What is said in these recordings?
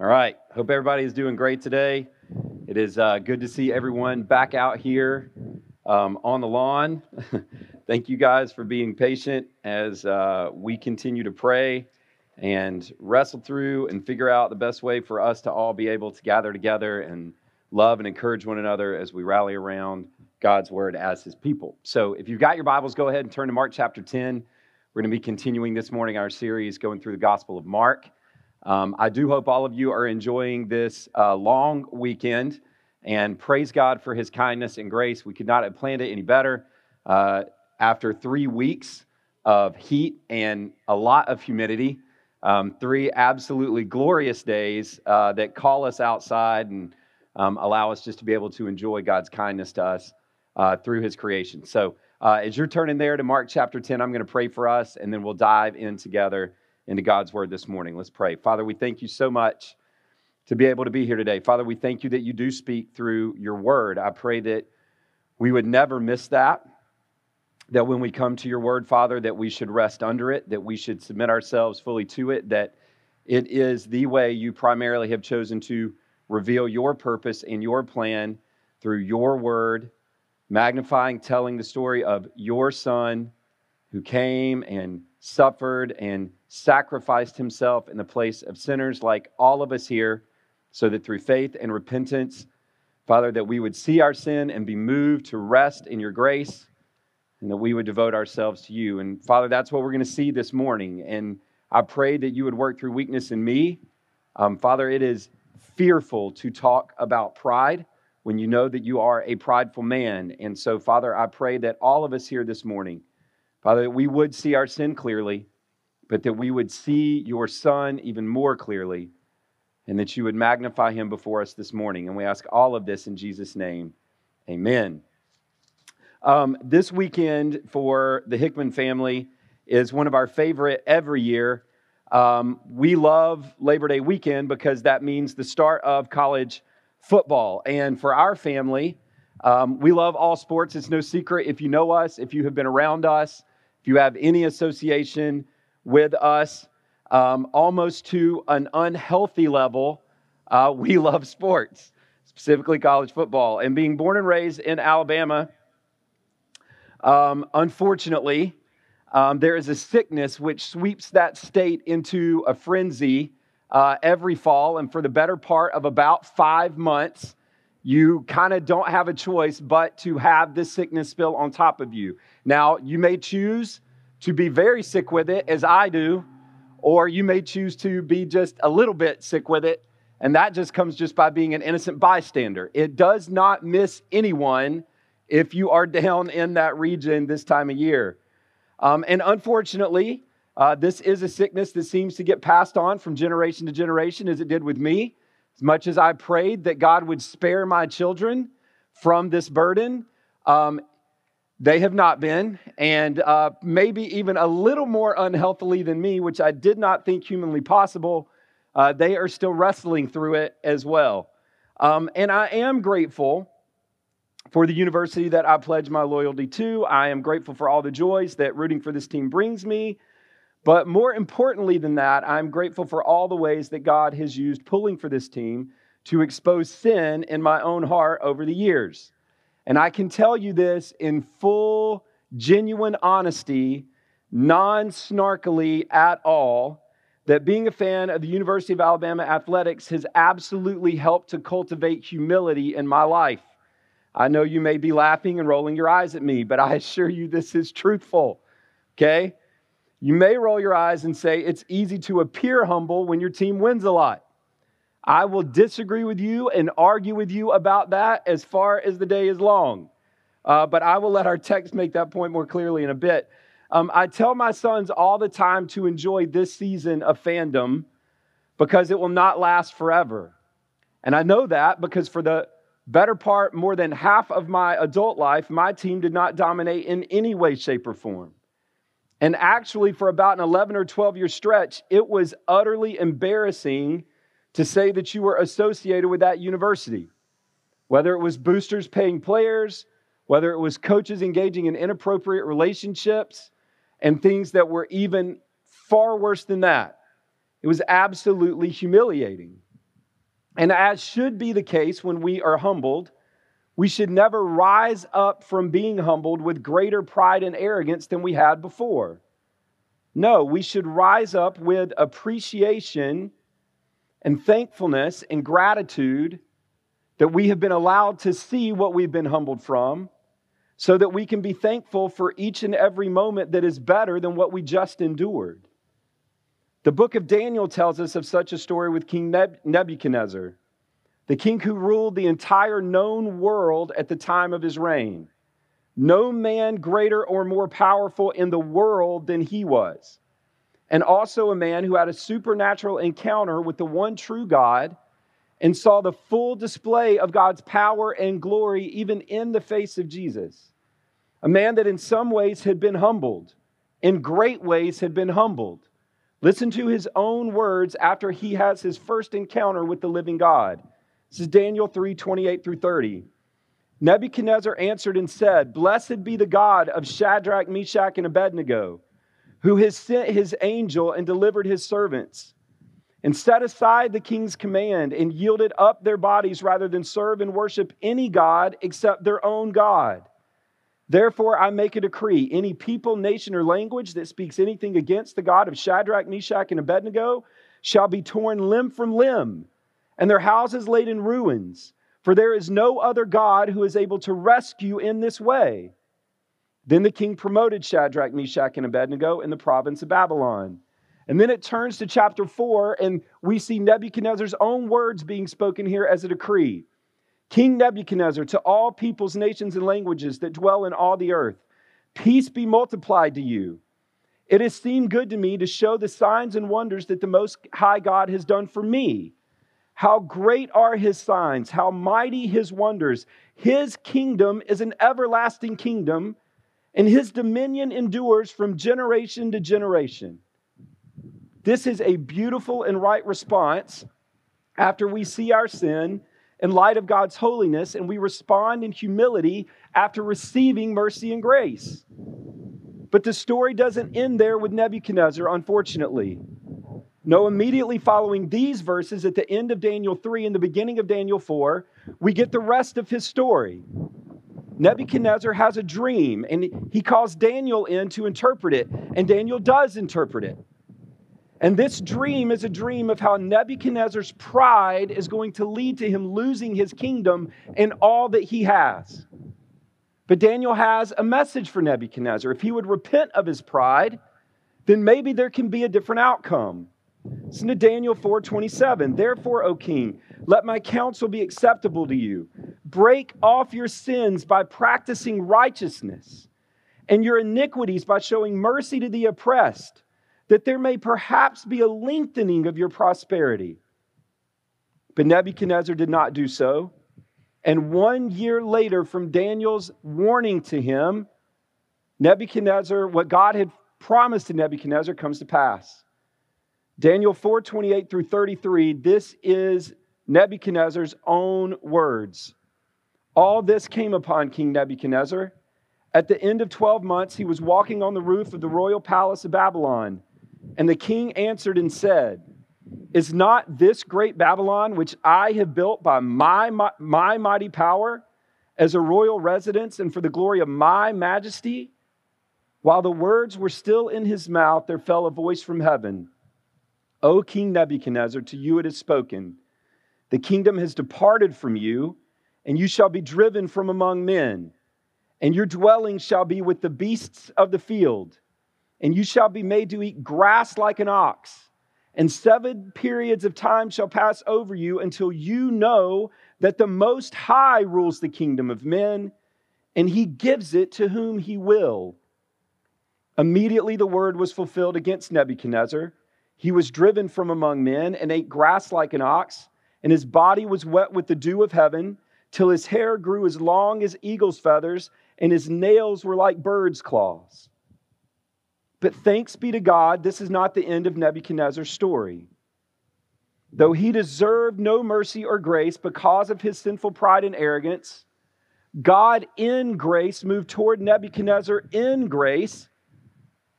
All right. Hope everybody is doing great today. It is uh, good to see everyone back out here um, on the lawn. Thank you guys for being patient as uh, we continue to pray and wrestle through and figure out the best way for us to all be able to gather together and love and encourage one another as we rally around God's word as his people. So if you've got your Bibles, go ahead and turn to Mark chapter 10. We're going to be continuing this morning our series going through the Gospel of Mark. Um, I do hope all of you are enjoying this uh, long weekend and praise God for his kindness and grace. We could not have planned it any better. Uh, after three weeks of heat and a lot of humidity, um, three absolutely glorious days uh, that call us outside and um, allow us just to be able to enjoy God's kindness to us uh, through his creation. So, uh, as you're turning there to Mark chapter 10, I'm going to pray for us and then we'll dive in together into God's word this morning. Let's pray. Father, we thank you so much to be able to be here today. Father, we thank you that you do speak through your word. I pray that we would never miss that. That when we come to your word, Father, that we should rest under it, that we should submit ourselves fully to it, that it is the way you primarily have chosen to reveal your purpose and your plan through your word, magnifying, telling the story of your son who came and suffered and sacrificed himself in the place of sinners like all of us here, so that through faith and repentance, Father, that we would see our sin and be moved to rest in your grace, and that we would devote ourselves to you. And Father, that's what we're going to see this morning. And I pray that you would work through weakness in me. Um, Father, it is fearful to talk about pride when you know that you are a prideful man. And so, Father, I pray that all of us here this morning, Father, that we would see our sin clearly, but that we would see your Son even more clearly, and that you would magnify him before us this morning. And we ask all of this in Jesus' name. Amen. Um, this weekend for the Hickman family is one of our favorite every year. Um, we love Labor Day weekend because that means the start of college football. And for our family, um, we love all sports. It's no secret if you know us, if you have been around us, if you have any association with us, um, almost to an unhealthy level, uh, we love sports, specifically college football. And being born and raised in Alabama, um, unfortunately, um, there is a sickness which sweeps that state into a frenzy uh, every fall. And for the better part of about five months, you kind of don't have a choice but to have this sickness spill on top of you. Now, you may choose to be very sick with it, as I do, or you may choose to be just a little bit sick with it, and that just comes just by being an innocent bystander. It does not miss anyone if you are down in that region this time of year. Um, and unfortunately, uh, this is a sickness that seems to get passed on from generation to generation, as it did with me. As much as I prayed that God would spare my children from this burden, um, they have not been, and uh, maybe even a little more unhealthily than me, which I did not think humanly possible. Uh, they are still wrestling through it as well. Um, and I am grateful for the university that I pledge my loyalty to. I am grateful for all the joys that rooting for this team brings me. But more importantly than that, I'm grateful for all the ways that God has used pulling for this team to expose sin in my own heart over the years. And I can tell you this in full, genuine honesty, non snarkily at all, that being a fan of the University of Alabama athletics has absolutely helped to cultivate humility in my life. I know you may be laughing and rolling your eyes at me, but I assure you this is truthful. Okay? You may roll your eyes and say it's easy to appear humble when your team wins a lot. I will disagree with you and argue with you about that as far as the day is long. Uh, but I will let our text make that point more clearly in a bit. Um, I tell my sons all the time to enjoy this season of fandom because it will not last forever. And I know that because for the better part, more than half of my adult life, my team did not dominate in any way, shape, or form. And actually, for about an 11 or 12 year stretch, it was utterly embarrassing to say that you were associated with that university. Whether it was boosters paying players, whether it was coaches engaging in inappropriate relationships, and things that were even far worse than that. It was absolutely humiliating. And as should be the case when we are humbled, we should never rise up from being humbled with greater pride and arrogance than we had before. No, we should rise up with appreciation and thankfulness and gratitude that we have been allowed to see what we've been humbled from so that we can be thankful for each and every moment that is better than what we just endured. The book of Daniel tells us of such a story with King Nebuchadnezzar, the king who ruled the entire known world at the time of his reign. No man greater or more powerful in the world than he was. And also a man who had a supernatural encounter with the one true God and saw the full display of God's power and glory even in the face of Jesus. A man that in some ways had been humbled, in great ways had been humbled Listen to his own words after he has his first encounter with the living God. This is Daniel 3 28 through 30. Nebuchadnezzar answered and said, Blessed be the God of Shadrach, Meshach, and Abednego, who has sent his angel and delivered his servants, and set aside the king's command and yielded up their bodies rather than serve and worship any God except their own God. Therefore, I make a decree any people, nation, or language that speaks anything against the God of Shadrach, Meshach, and Abednego shall be torn limb from limb, and their houses laid in ruins. For there is no other God who is able to rescue in this way. Then the king promoted Shadrach, Meshach, and Abednego in the province of Babylon. And then it turns to chapter 4, and we see Nebuchadnezzar's own words being spoken here as a decree. King Nebuchadnezzar, to all peoples, nations, and languages that dwell in all the earth, peace be multiplied to you. It has seemed good to me to show the signs and wonders that the Most High God has done for me. How great are his signs, how mighty his wonders. His kingdom is an everlasting kingdom, and his dominion endures from generation to generation. This is a beautiful and right response after we see our sin in light of God's holiness, and we respond in humility after receiving mercy and grace. But the story doesn't end there with Nebuchadnezzar, unfortunately. No, immediately following these verses at the end of Daniel 3 and the beginning of Daniel 4, we get the rest of his story. Nebuchadnezzar has a dream and he calls Daniel in to interpret it, and Daniel does interpret it. And this dream is a dream of how Nebuchadnezzar's pride is going to lead to him losing his kingdom and all that he has. But Daniel has a message for Nebuchadnezzar. If he would repent of his pride, then maybe there can be a different outcome. Listen to Daniel 4:27. Therefore, O king, let my counsel be acceptable to you. Break off your sins by practicing righteousness, and your iniquities by showing mercy to the oppressed that there may perhaps be a lengthening of your prosperity. But Nebuchadnezzar did not do so. And one year later, from Daniel's warning to him, Nebuchadnezzar, what God had promised to Nebuchadnezzar comes to pass. Daniel 4 28 through 33, this is Nebuchadnezzar's own words. All this came upon King Nebuchadnezzar. At the end of 12 months, he was walking on the roof of the royal palace of Babylon and the king answered and said, Is not this great Babylon, which I have built by my, my, my, mighty power, as a royal residence and for the glory of my majesty? While the words were still in his mouth, there fell a voice from heaven O King Nebuchadnezzar, to you it is spoken, The kingdom has departed from you, and you shall be driven from among men, and your dwelling shall be with the beasts of the field and you shall be made to eat grass like an ox. And seven periods of time shall pass over you until you know that the Most High rules the kingdom of men, and he gives it to whom he will. Immediately the word was fulfilled against Nebuchadnezzar. He was driven from among men and ate grass like an ox, and his body was wet with the dew of heaven, till his hair grew as long as eagle's feathers, and his nails were like bird's claws. But thanks be to God, this is not the end of Nebuchadnezzar's story. Though he deserved no mercy or grace because of his sinful pride and arrogance, God in grace moved toward Nebuchadnezzar in grace.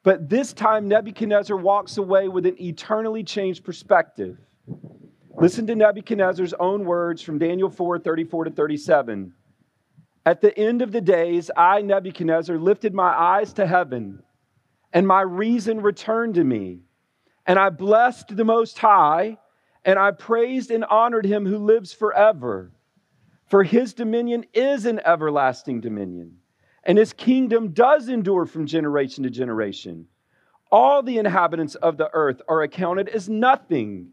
But this time, Nebuchadnezzar walks away with an eternally changed perspective. Listen to Nebuchadnezzar's own words from Daniel 4 34 to 37. At the end of the days, I, Nebuchadnezzar, lifted my eyes to heaven, and my reason returned to me. And I blessed the Most High, and I praised and honored him who lives forever. For his dominion is an everlasting dominion, and his kingdom does endure from generation to generation. All the inhabitants of the earth are accounted as nothing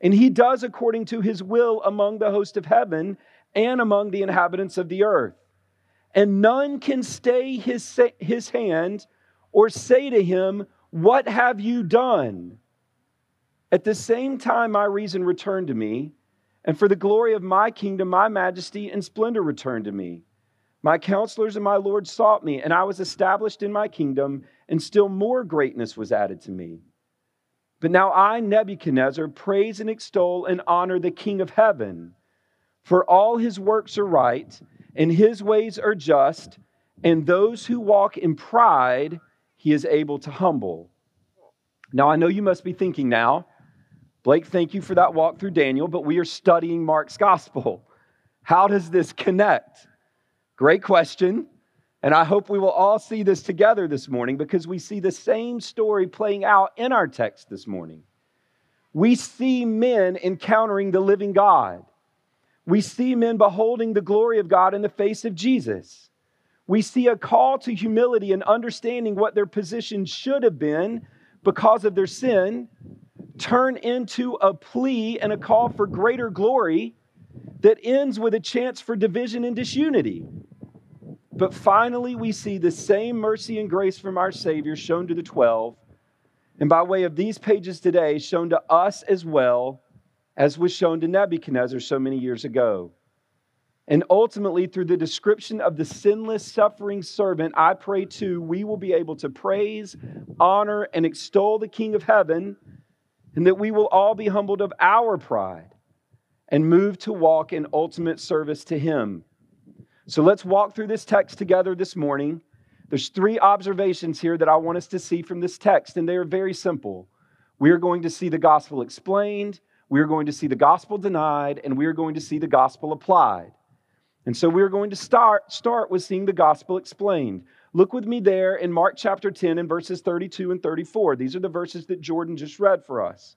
and he does according to his will among the host of heaven and among the inhabitants of the earth. And none can stay his, his hand or say to him, What have you done? At the same time, my reason returned to me, and for the glory of my kingdom, my majesty and splendor returned to me. My counselors and my Lord sought me, and I was established in my kingdom, and still more greatness was added to me. But now I, Nebuchadnezzar, praise and extol and honor the King of heaven. For all his works are right, and his ways are just, and those who walk in pride he is able to humble. Now I know you must be thinking now, Blake, thank you for that walk through Daniel, but we are studying Mark's gospel. How does this connect? Great question. And I hope we will all see this together this morning because we see the same story playing out in our text this morning. We see men encountering the living God. We see men beholding the glory of God in the face of Jesus. We see a call to humility and understanding what their position should have been because of their sin turn into a plea and a call for greater glory that ends with a chance for division and disunity. But finally, we see the same mercy and grace from our Savior shown to the 12, and by way of these pages today, shown to us as well as was shown to Nebuchadnezzar so many years ago. And ultimately, through the description of the sinless, suffering servant, I pray too, we will be able to praise, honor, and extol the King of heaven, and that we will all be humbled of our pride and move to walk in ultimate service to Him. So let's walk through this text together this morning. There's three observations here that I want us to see from this text, and they are very simple. We are going to see the gospel explained, we are going to see the gospel denied, and we are going to see the gospel applied. And so we're going to start, start with seeing the gospel explained. Look with me there in Mark chapter 10 and verses 32 and 34. These are the verses that Jordan just read for us.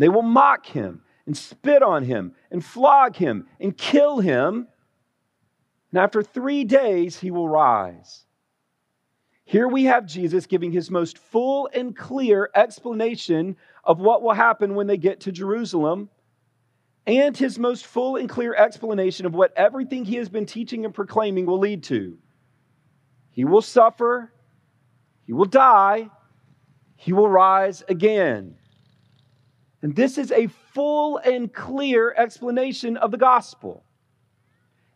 They will mock him and spit on him and flog him and kill him and after three days, he will rise. Here we have Jesus giving his most full and clear explanation of what will happen when they get to Jerusalem, and his most full and clear explanation of what everything he has been teaching and proclaiming will lead to. He will suffer, he will die, he will rise again. And this is a full and clear explanation of the gospel.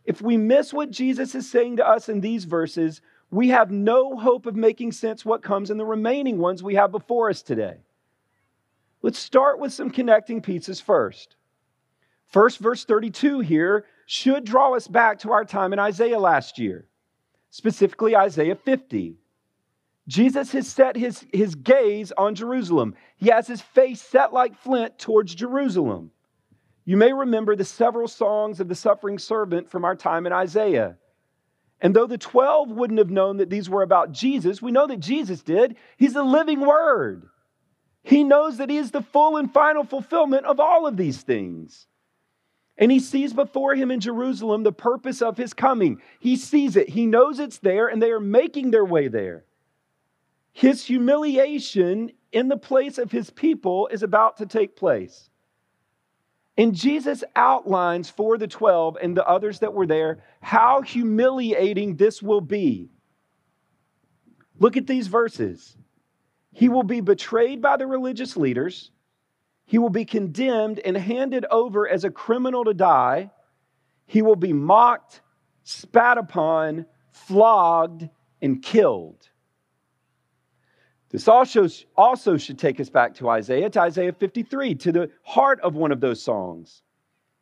If we miss what Jesus is saying to us in these verses, we have no hope of making sense what comes in the remaining ones we have before us today. Let's start with some connecting pieces first. First, verse 32 here should draw us back to our time in Isaiah last year, specifically Isaiah 50. Jesus has set his, his gaze on Jerusalem. He has his face set like flint towards Jerusalem. You may remember the several songs of the suffering servant from our time in Isaiah. And though the 12 wouldn't have known that these were about Jesus, we know that Jesus did. He's the living word. He knows that he is the full and final fulfillment of all of these things. And he sees before him in Jerusalem the purpose of his coming. He sees it, he knows it's there, and they are making their way there. His humiliation in the place of his people is about to take place. And Jesus outlines for the 12 and the others that were there how humiliating this will be. Look at these verses. He will be betrayed by the religious leaders, He will be condemned and handed over as a criminal to die. He will be mocked, spat upon, flogged, and killed. This also, also should take us back to Isaiah, to Isaiah 53, to the heart of one of those songs.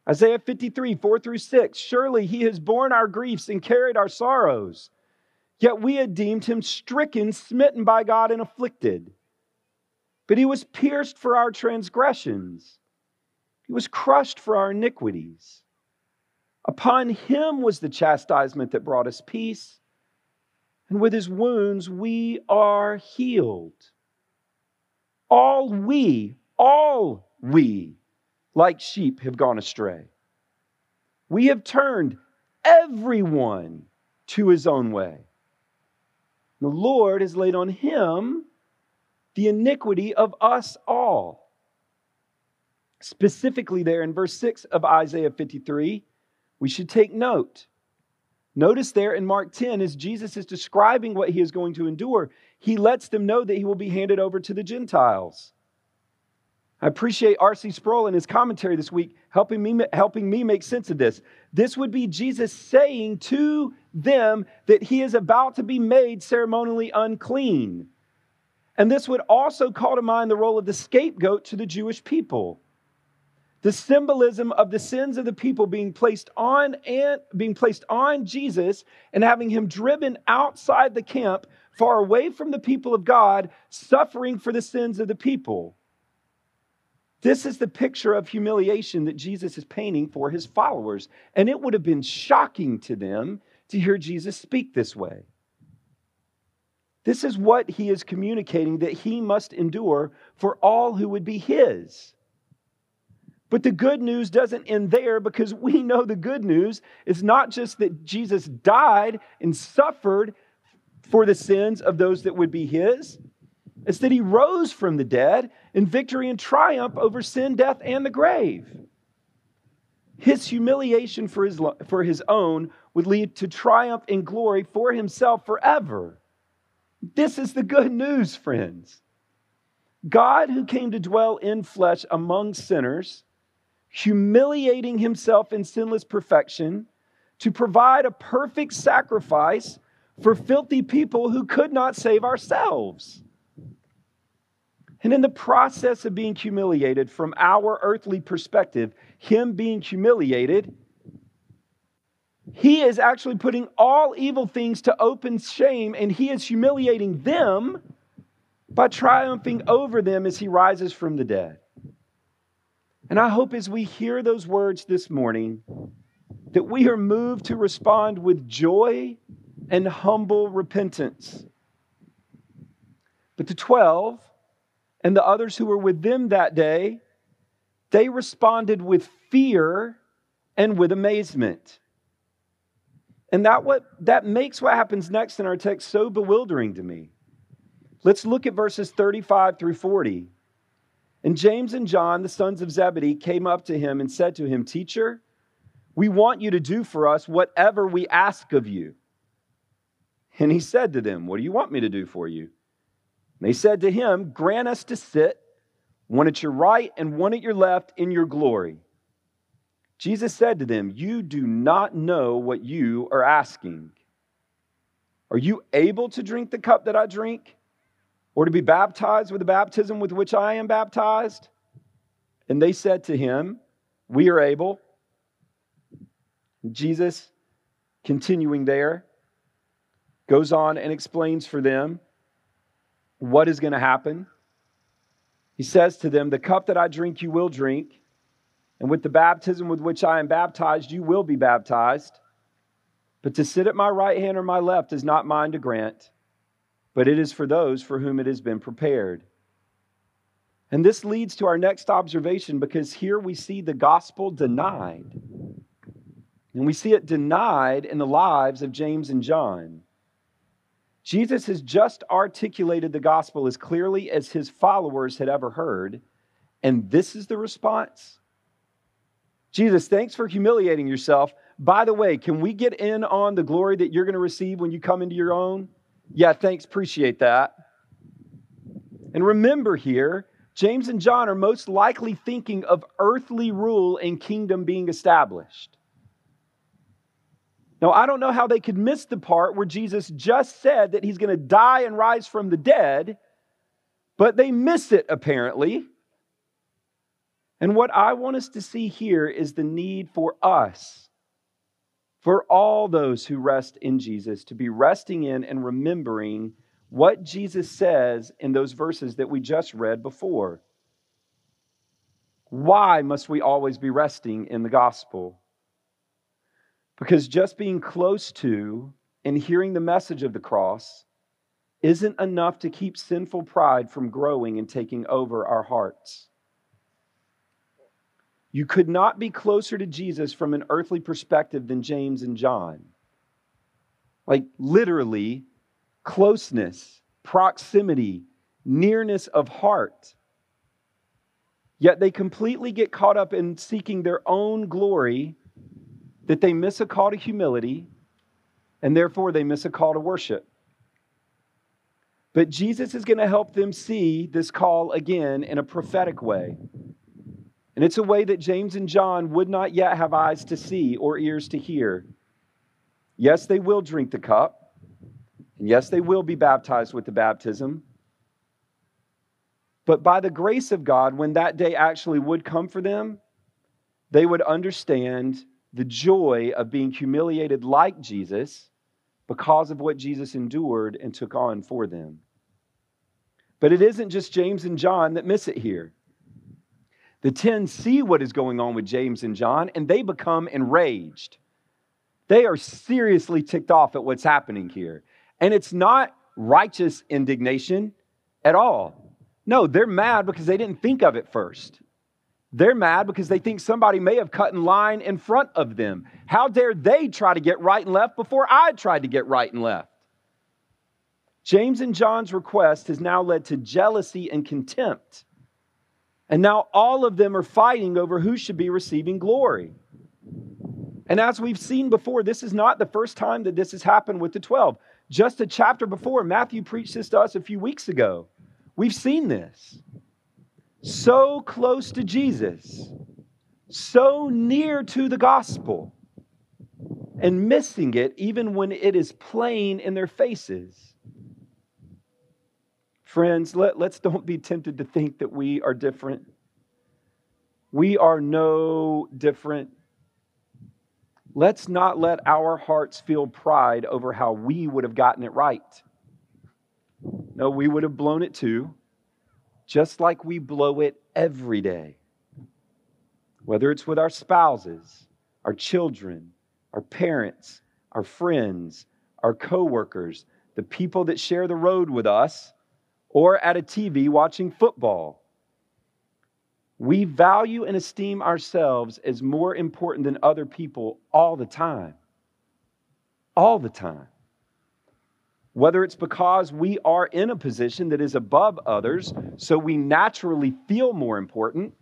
Isaiah 53, 4 through 6. Surely he has borne our griefs and carried our sorrows. Yet we had deemed him stricken, smitten by God, and afflicted. But he was pierced for our transgressions, he was crushed for our iniquities. Upon him was the chastisement that brought us peace, and with his wounds we are healed. All we, all we, like sheep, have gone astray. We have turned everyone to his own way. The Lord has laid on him the iniquity of us all. Specifically, there in verse 6 of Isaiah 53, we should take note. Notice there in Mark 10, as Jesus is describing what he is going to endure, he lets them know that he will be handed over to the Gentiles. I appreciate R.C. Sproul in his commentary this week helping me, helping me make sense of this. This would be Jesus saying to them that he is about to be made ceremonially unclean. And this would also call to mind the role of the scapegoat to the Jewish people. The symbolism of the sins of the people being placed on and being placed on Jesus and having him driven outside the camp, far away from the people of God, suffering for the sins of the people. This is the picture of humiliation that Jesus is painting for his followers. And it would have been shocking to them to hear Jesus speak this way. This is what he is communicating that he must endure for all who would be his. But the good news doesn't end there because we know the good news is not just that Jesus died and suffered for the sins of those that would be his, it's that he rose from the dead in victory and triumph over sin, death, and the grave. His humiliation for his, for his own would lead to triumph and glory for himself forever. This is the good news, friends. God, who came to dwell in flesh among sinners, humiliating himself in sinless perfection to provide a perfect sacrifice for filthy people who could not save ourselves. And in the process of being humiliated from our earthly perspective, him being humiliated, he is actually putting all evil things to open shame and he is humiliating them by triumphing over them as he rises from the dead. And I hope as we hear those words this morning, that we are moved to respond with joy and humble repentance. But the 12, and the others who were with them that day, they responded with fear and with amazement. And that what that makes what happens next in our text so bewildering to me. Let's look at verses 35 through 40. And James and John, the sons of Zebedee, came up to him and said to him, Teacher, we want you to do for us whatever we ask of you. And he said to them, What do you want me to do for you? And they said to him, Grant us to sit, one at your right and one at your left, in your glory. Jesus said to them, You do not know what you are asking. Are you able to drink the cup that I drink, or to be baptized with the baptism with which I am baptized? And they said to him, We are able. Jesus, continuing there, goes on and explains for them what is going to happen. He says to them, The cup that I drink, you will drink, and with the baptism with which I am baptized, you will be baptized. But to sit at my right hand or my left is not mine to grant, but it is for those for whom it has been prepared. And this leads to our next observation because here we see the gospel denied. And we see it denied in the lives of James and John. Jesus has just articulated the gospel as clearly as his followers had ever heard. And this is the response Jesus, thanks for humiliating yourself. By the way, can we get in on the glory that you're going to receive when you come into your own? Yeah, thanks. Appreciate that. And remember here, James and John are most likely thinking of earthly rule and kingdom being established. Now, I don't know how they could miss the part where Jesus just said that he's going to die and rise from the dead, but they miss it apparently. And what I want us to see here is the need for us, for all those who rest in Jesus, to be resting in and remembering what Jesus says in those verses that we just read before. Why must we always be resting in the gospel? Because just being close to and hearing the message of the cross isn't enough to keep sinful pride from growing and taking over our hearts. You could not be closer to Jesus from an earthly perspective than James and John. Like literally, closeness, proximity, nearness of heart. Yet they completely get caught up in seeking their own glory that they miss a call to humility and therefore they miss a call to worship. But Jesus is going to help them see this call again in a prophetic way. And it's a way that James and John would not yet have eyes to see or ears to hear. Yes, they will drink the cup. And yes, they will be baptized with the baptism. But by the grace of God, when that day actually would come for them, they would understand the joy of being humiliated like Jesus because of what Jesus endured and took on for them. But it isn't just James and John that miss it here. The 10 see what is going on with James and John and they become enraged. They are seriously ticked off at what's happening here. And it's not righteous indignation at all. No, they're mad because they didn't think of it first. They're mad because they think somebody may have cut in line in front of them. How dare they try to get right and left before I tried to get right and left? James and John's request has now led to jealousy and contempt. And now all of them are fighting over who should be receiving glory. And as we've seen before, this is not the first time that this has happened with the 12. Just a chapter before, Matthew preached this to us a few weeks ago. We've seen this. So close to Jesus, so near to the gospel, and missing it even when it is plain in their faces. Friends, let, let's don't be tempted to think that we are different. We are no different Let's not let our hearts feel pride over how we would have gotten it right. No, we would have blown it too, just like we blow it every day. Whether it's with our spouses, our children, our parents, our friends, our coworkers, the people that share the road with us, or at a TV watching football. We value and esteem ourselves as more important than other people all the time. All the time. Whether it's because we are in a position that is above others, so we naturally feel more important,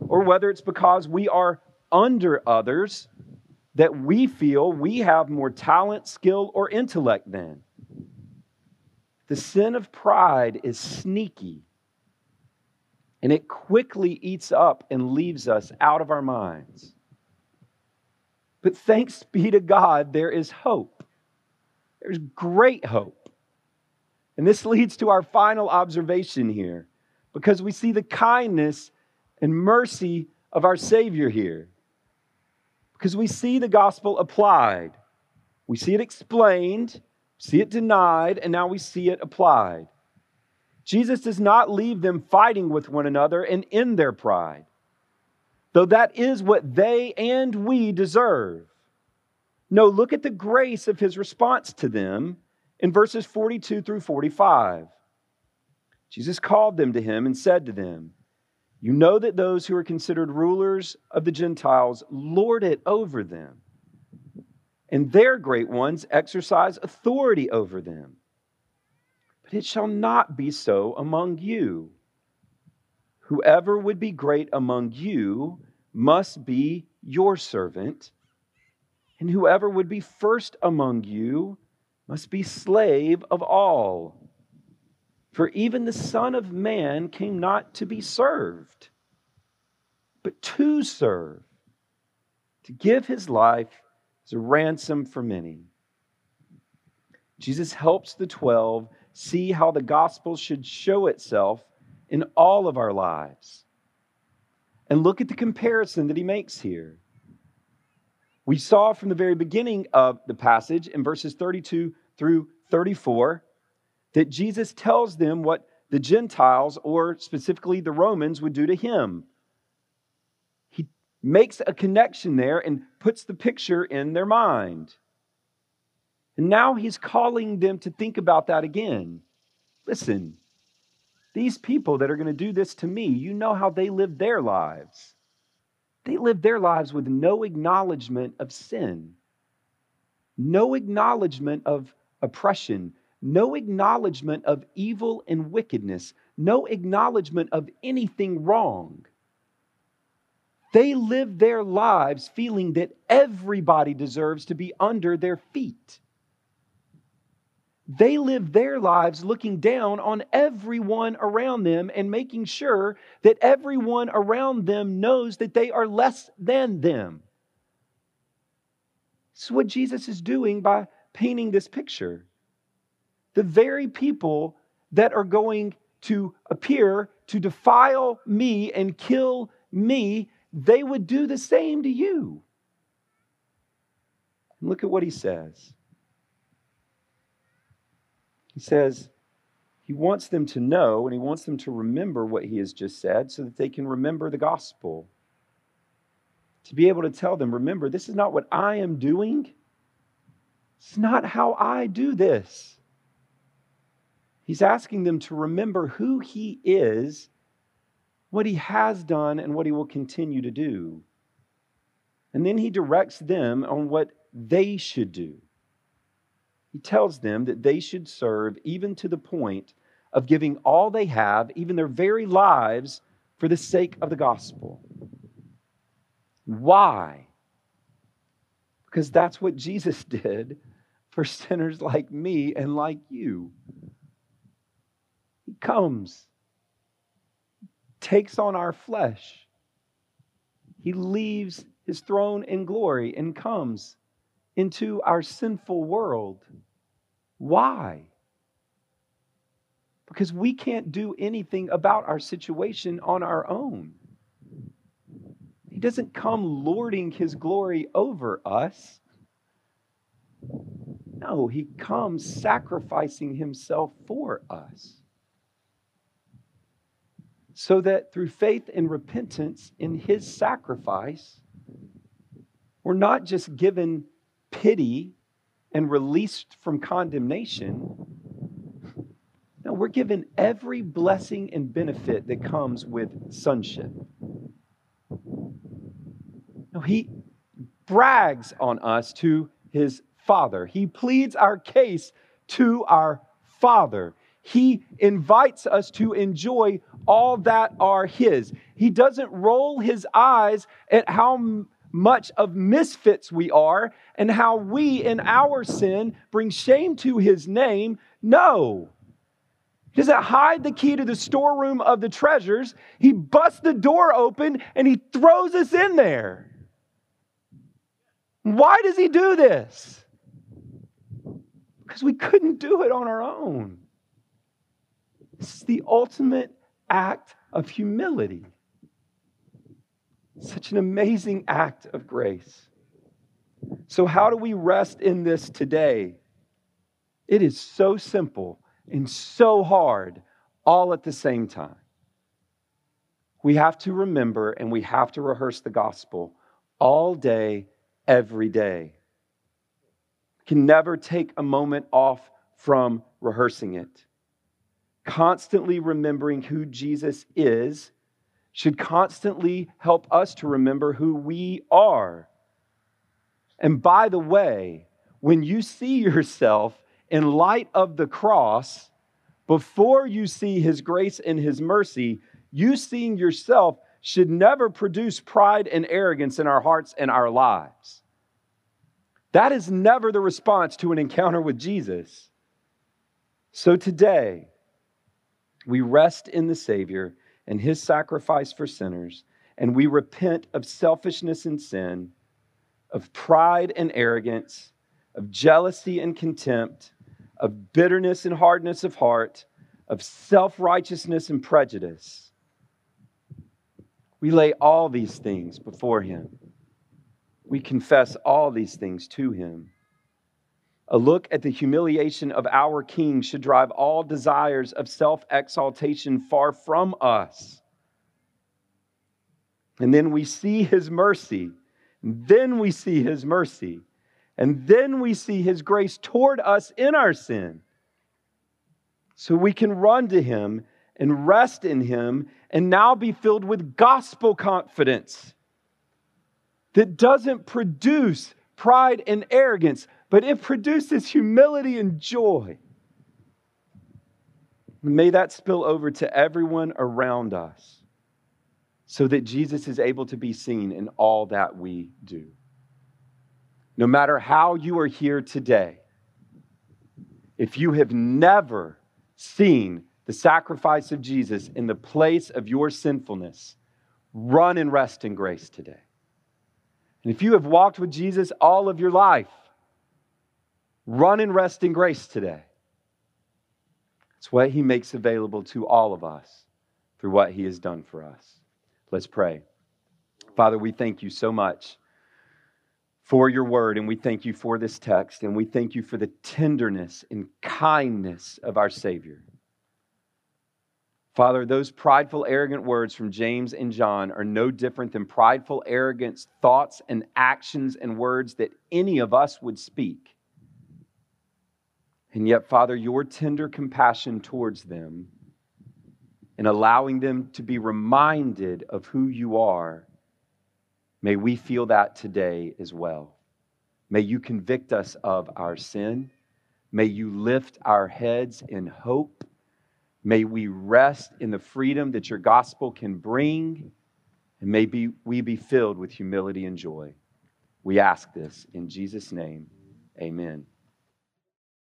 or whether it's because we are under others that we feel we have more talent, skill, or intellect than. The sin of pride is sneaky and it quickly eats up and leaves us out of our minds. But thanks be to God, there is hope. There's great hope. And this leads to our final observation here because we see the kindness and mercy of our Savior here. Because we see the gospel applied, we see it explained, see it denied, and now we see it applied. Jesus does not leave them fighting with one another and in their pride, though that is what they and we deserve. No, look at the grace of his response to them in verses 42 through 45. Jesus called them to him and said to them, You know that those who are considered rulers of the Gentiles lord it over them, and their great ones exercise authority over them. But it shall not be so among you. Whoever would be great among you must be your servant, and whoever would be first among you must be slave of all. For even the Son of Man came not to be served, but to serve, to give his life as a ransom for many. Jesus helps the 12 see how the gospel should show itself in all of our lives. And look at the comparison that he makes here. We saw from the very beginning of the passage in verses 32 through 34 that Jesus tells them what the Gentiles, or specifically the Romans, would do to him. Makes a connection there and puts the picture in their mind. And now he's calling them to think about that again. Listen, these people that are going to do this to me, you know how they live their lives. They live their lives with no acknowledgement of sin, no acknowledgement of oppression, no acknowledgement of evil and wickedness, no acknowledgement of anything wrong. They live their lives feeling that everybody deserves to be under their feet. They live their lives looking down on everyone around them and making sure that everyone around them knows that they are less than them. This is what Jesus is doing by painting this picture. The very people that are going to appear to defile me and kill me, they would do the same to you. Look at what he says. He says he wants them to know and he wants them to remember what he has just said so that they can remember the gospel. To be able to tell them, remember, this is not what I am doing. It's not how I do this. He's asking them to remember who he is, what he has done, and what he will continue to do. And then he directs them on what they should do he tells them that they should serve even to the point of giving all they have, even their very lives, for the sake of the gospel. Why? Because that's what Jesus did for sinners like me and like you. He comes, takes on our flesh, he leaves his throne in glory and comes into our sinful world. Why? Because we can't do anything about our situation on our own. He doesn't come lording his glory over us. No, he comes sacrificing himself for us. So that through faith and repentance in his sacrifice, we're not just given pity and released from condemnation. No, we're given every blessing and benefit that comes with sonship. No, he brags on us to his Father. He pleads our case to our Father. He invites us to enjoy all that are His. He doesn't roll His eyes at how much of misfits we are and how we in our sin bring shame to his name. No. He doesn't hide the key to the storeroom of the treasures. He busts the door open and he throws us in there. Why does he do this? Because we couldn't do it on our own. This is the ultimate act of humility. Such an amazing act of grace. So, how do we rest in this today? It is so simple and so hard all at the same time. We have to remember and we have to rehearse the gospel all day, every day. We can never take a moment off from rehearsing it. Constantly remembering who Jesus is should constantly help us to remember who we are. And by the way, when you see yourself in light of the cross, before you see his grace and his mercy, you seeing yourself should never produce pride and arrogance in our hearts and our lives. That is never the response to an encounter with Jesus. So today, We rest in the Savior and his sacrifice for sinners, and we repent of selfishness and sin, of pride and arrogance, of jealousy and contempt, of bitterness and hardness of heart, of self righteousness and prejudice. We lay all these things before him. We confess all these things to him. A look at the humiliation of our King should drive all desires of self exaltation far from us. And then we see his mercy. Then we see his mercy. And then we see his grace toward us in our sin. So we can run to him and rest in him and now be filled with gospel confidence that doesn't produce pride and arrogance, but it produces humility and joy. May that spill over to everyone around us so that Jesus is able to be seen in all that we do. No matter how you are here today, if you have never seen the sacrifice of Jesus in the place of your sinfulness, run and rest in grace today. And if you have walked with Jesus all of your life, run and rest in grace today. It's what he makes available to all of us through what he has done for us. Let's pray. Father, we thank you so much for your word, and we thank you for this text, and we thank you for the tenderness and kindness of our Savior. Father, those prideful, arrogant words from James and John are no different than prideful, arrogant thoughts and actions and words that any of us would speak. And yet, Father, your tender compassion towards them and allowing them to be reminded of who you are, may we feel that today as well. May you convict us of our sin. May you lift our heads in hope May we rest in the freedom that your gospel can bring, and may be, we be filled with humility and joy. We ask this in Jesus' name. Amen.